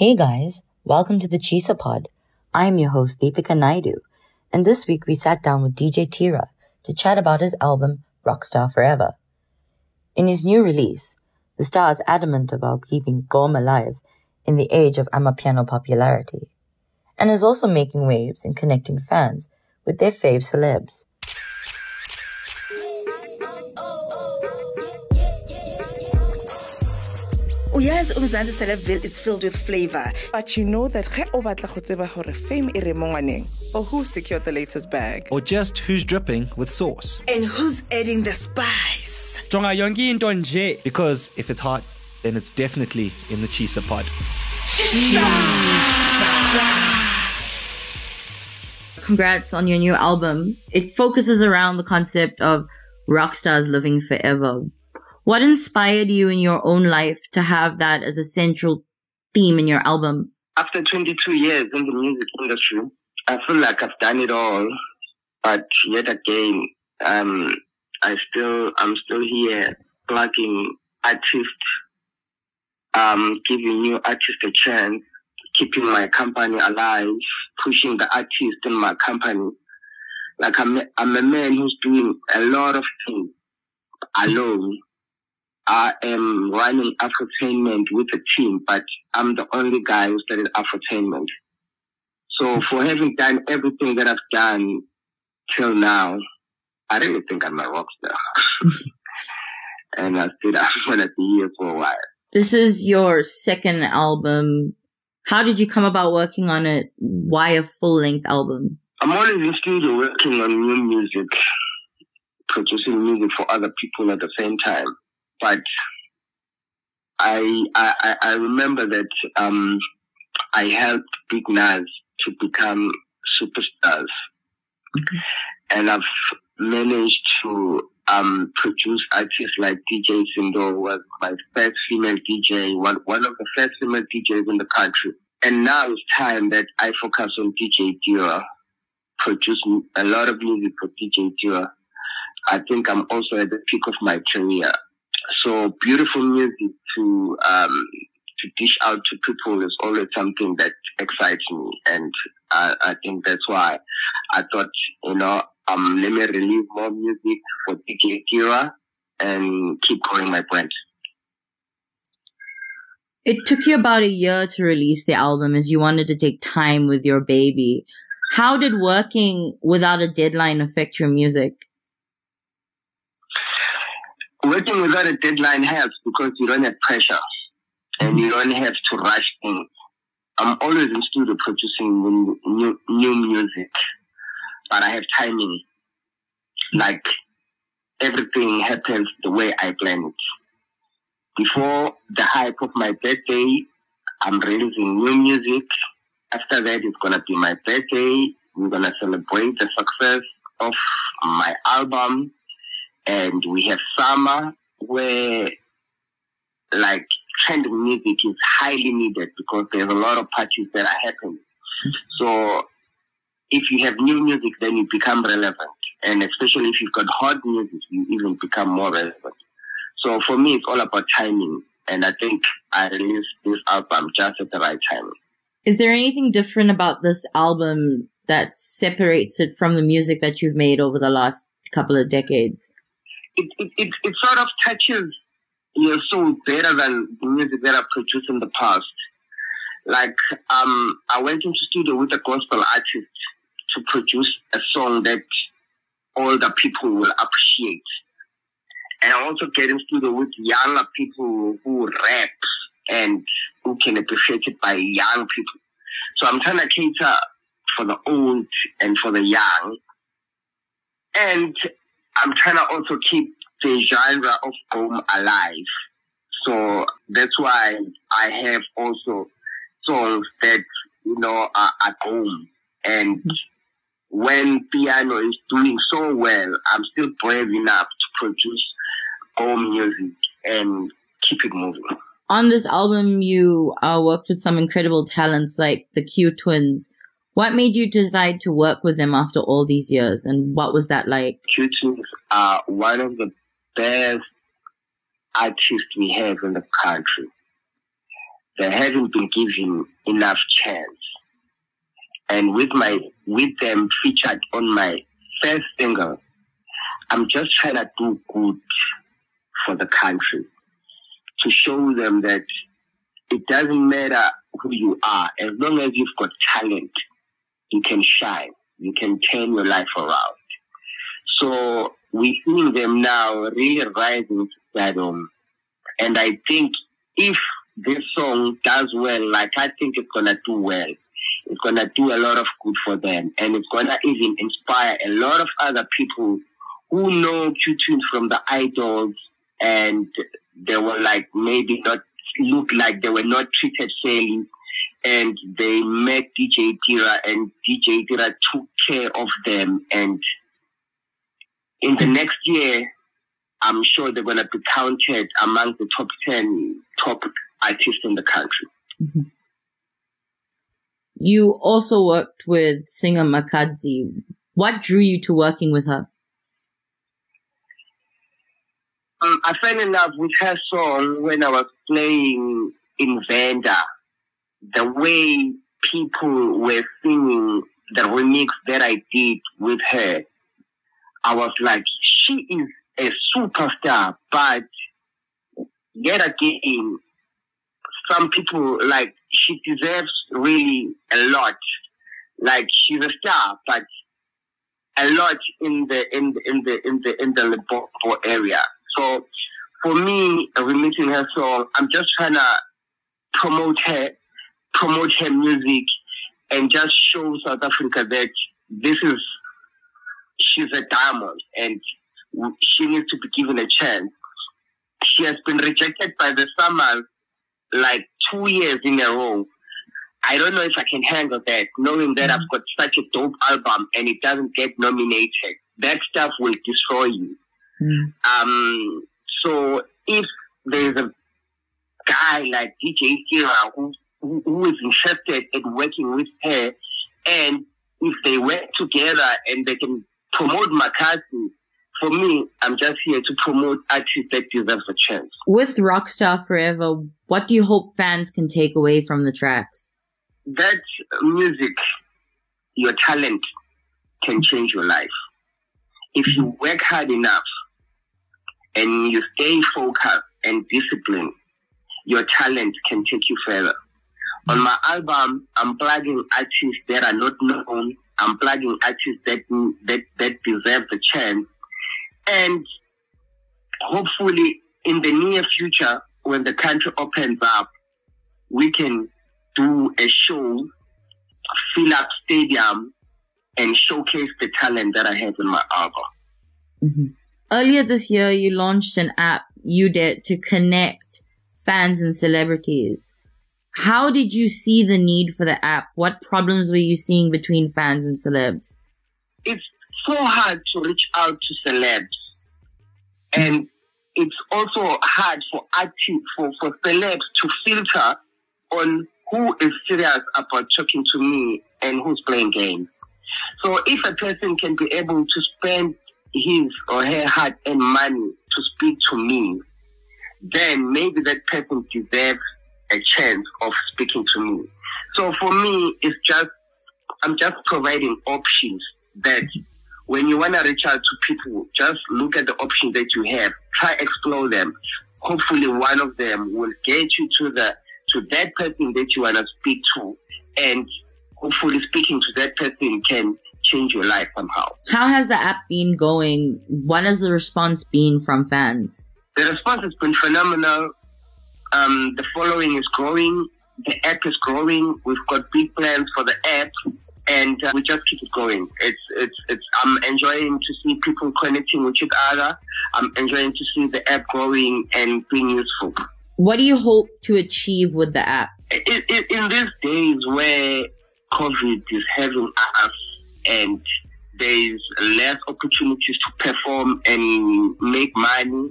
Hey guys, welcome to the Chisa Pod. I'm your host Deepika Naidu, and this week we sat down with DJ Tira to chat about his album Rockstar Forever. In his new release, the star is adamant about keeping Gqom alive in the age of Amapiano popularity, and is also making waves in connecting fans with their fave celebs. Uyazi umzansi celebville is filled with flavor but you know that ge o batla go tseba gore fame e re mo ngwaneng or who secured the latest bag or just who's dripping with sauce. and who's adding the spice jonga yonke into nje Because if it's hot, then it's definitely in the Chisa pod. Congrats on your new album. It focuses around the concept of rock stars living forever. What inspired you in your own life to have that as a central theme in your album? after 22 years in the music industry, I feel like I've done it all, but yet again, um, I still, I'm still here plugging artists, um, giving new artists a chance, keeping my company alive, pushing the artists in my company. Like I'm, I'm a man who's doing a lot of things alone. I am running Afrotainment with a team, but I'm the only guy who started Afrotainment. So for having done everything that I've done till now, I really think I'm a rock star. and I said I'm gonna be here for a while. This is your second album. How did you come about working on it? Why a full length album? I'm always in studio working on new music, producing music for other people at the same time. But I I, I- remember that um, I helped Big Nuz to become superstars, and I've managed to um, produce artists like DJ Sindo, who was my first female DJ, one one of the first female DJs in the country. And now it's time that I focus on DJ Tira produce a lot of music for DJ Tira. I think I'm also at the peak of my career. So beautiful music to um, to dish out to people is always something that excites me, and I, I think that's why I thought, you know, um, let me release more music for DJ Tira and keep growing my brand. It took you about a year to release the album as you wanted to take time with your baby. How did working without a deadline affect your music? Working without a deadline helps because you don't have pressure and you don't have to rush things. I'm always in studio producing new, new, music, but I have timing. Like everything happens the way I plan it. Before the hype of my birthday, I'm releasing new music. After that, it's gonna be my birthday. We're gonna celebrate the success of my album and we have summer where like trending music is highly needed because there's a lot of parties that are happening. So if you have new music, then you become relevant. And especially if you've got hot music, you even become more relevant. So for me, it's all about timing. And I think I released this album just at the right time. Is there anything different about this album that separates it from the music that you've made over the last couple of decades? It, it, it, it sort of touches your soul better than the music that I produced in the past. Like, um, I went into studio with a gospel artist to produce a song that all the people will appreciate. And I also get in studio with younger people who rap and who can appreciate it by young people. So I'm trying to cater for the old and for the young. And I'm trying to also keep the genre of Gqom alive. So that's why I have also songs that, you know, are at home. And when piano is doing so well, I'm still brave enough to produce Gqom music and keep it moving. On this album, you uh, worked with some incredible talents like the Q Twins. What made you decide to work with them after all these years, and what was that like? Q Twins are uh, one of the best artists we have in the country. they haven't been given enough chance. And with my with them featured on my first single, I'm just trying to do good for the country to show them that it doesn't matter who you are, as long as you've got talent, you can shine, you can turn your life around. So we're seeing them now really rising to stardom. Um, and I think if this song does well, like I think it's gonna do well. It's gonna do a lot of good for them, and it's gonna even inspire a lot of other people who know Q Twins from the idols, and they were like maybe not look like they were not treated fairly, and they met DJ Tira, and DJ Tira took care of them, and in the next year, I'm sure they're going to be counted among the top 10 top artists in the country. Mm-hmm. You also worked with singer Makhadzi. What drew you to working with her? Um, I fell in love with her song when I was playing in Venda. The way people were singing the remix that I did with her, I was like, she is a superstar, but yet again, some people like she deserves really a lot. Like she's a star, but a lot in the in the in the in the in the Limpopo area. So for me, releasing her song, I'm just trying to promote her, promote her music, and just show South Africa that this is she's a diamond and she needs to be given a chance. She has been rejected by the SAMAs like two years in a row. I don't know if I can handle that, knowing that. I've got such a dope album and it doesn't get nominated. That stuff will destroy you. Mm-hmm. Um, so if there's a guy like DJ Tira who, who, who is interested in working with her, and if they work together and they can promote Makhadzi, for me, I'm just here to promote artists that deserve a chance. With Rockstar Forever, what do you hope fans can take away from the tracks? That music, your talent can change your life. If you mm-hmm. work hard enough and you stay focused and disciplined, your talent can take you further. On my album, I'm plugging artists that are not known. I'm plugging artists that that that deserve the chance and hopefully, in the near future, when the country opens up, we can do a show, fill up stadium, and showcase the talent that I have in my album. Mm-hmm. Earlier this year, you launched an app, UDET, to connect fans and celebrities. How did you see the need for the app? What problems were you seeing between fans and celebs? It's so hard to reach out to celebs. And it's also hard for artists, for, for celebs to filter on who is serious about talking to me and who's playing games. So if a person can be able to spend his or her hard earned money to speak to me, then maybe that person deserves a chance of speaking to me. So for me, it's just, I'm just providing options that when you want to reach out to people, just look at the options that you have. Try explore them. Hopefully, one of them will get you to the to that person that you want to speak to, and hopefully, speaking to that person can change your life somehow. How has the app been going? What has the response been from fans? The response has been phenomenal. Um, the following is growing. The app is growing. We've got big plans for the app and uh, we just keep it going. It's it's it's. I'm enjoying to see people connecting with each other. I'm enjoying to see the app growing and being useful. What do you hope to achieve with the app? In, in, in these days where COVID is having us and there's less opportunities to perform and make money,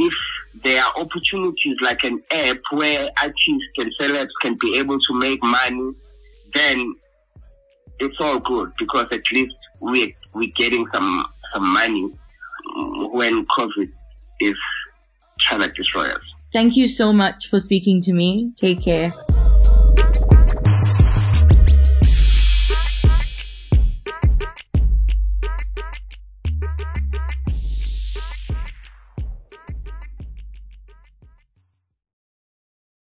if there are opportunities like an app where artists and celebs can be able to make money, then it's all good because at least we we're getting some some money when COVID is trying to destroy us. Thank you so much for speaking to me. Take care.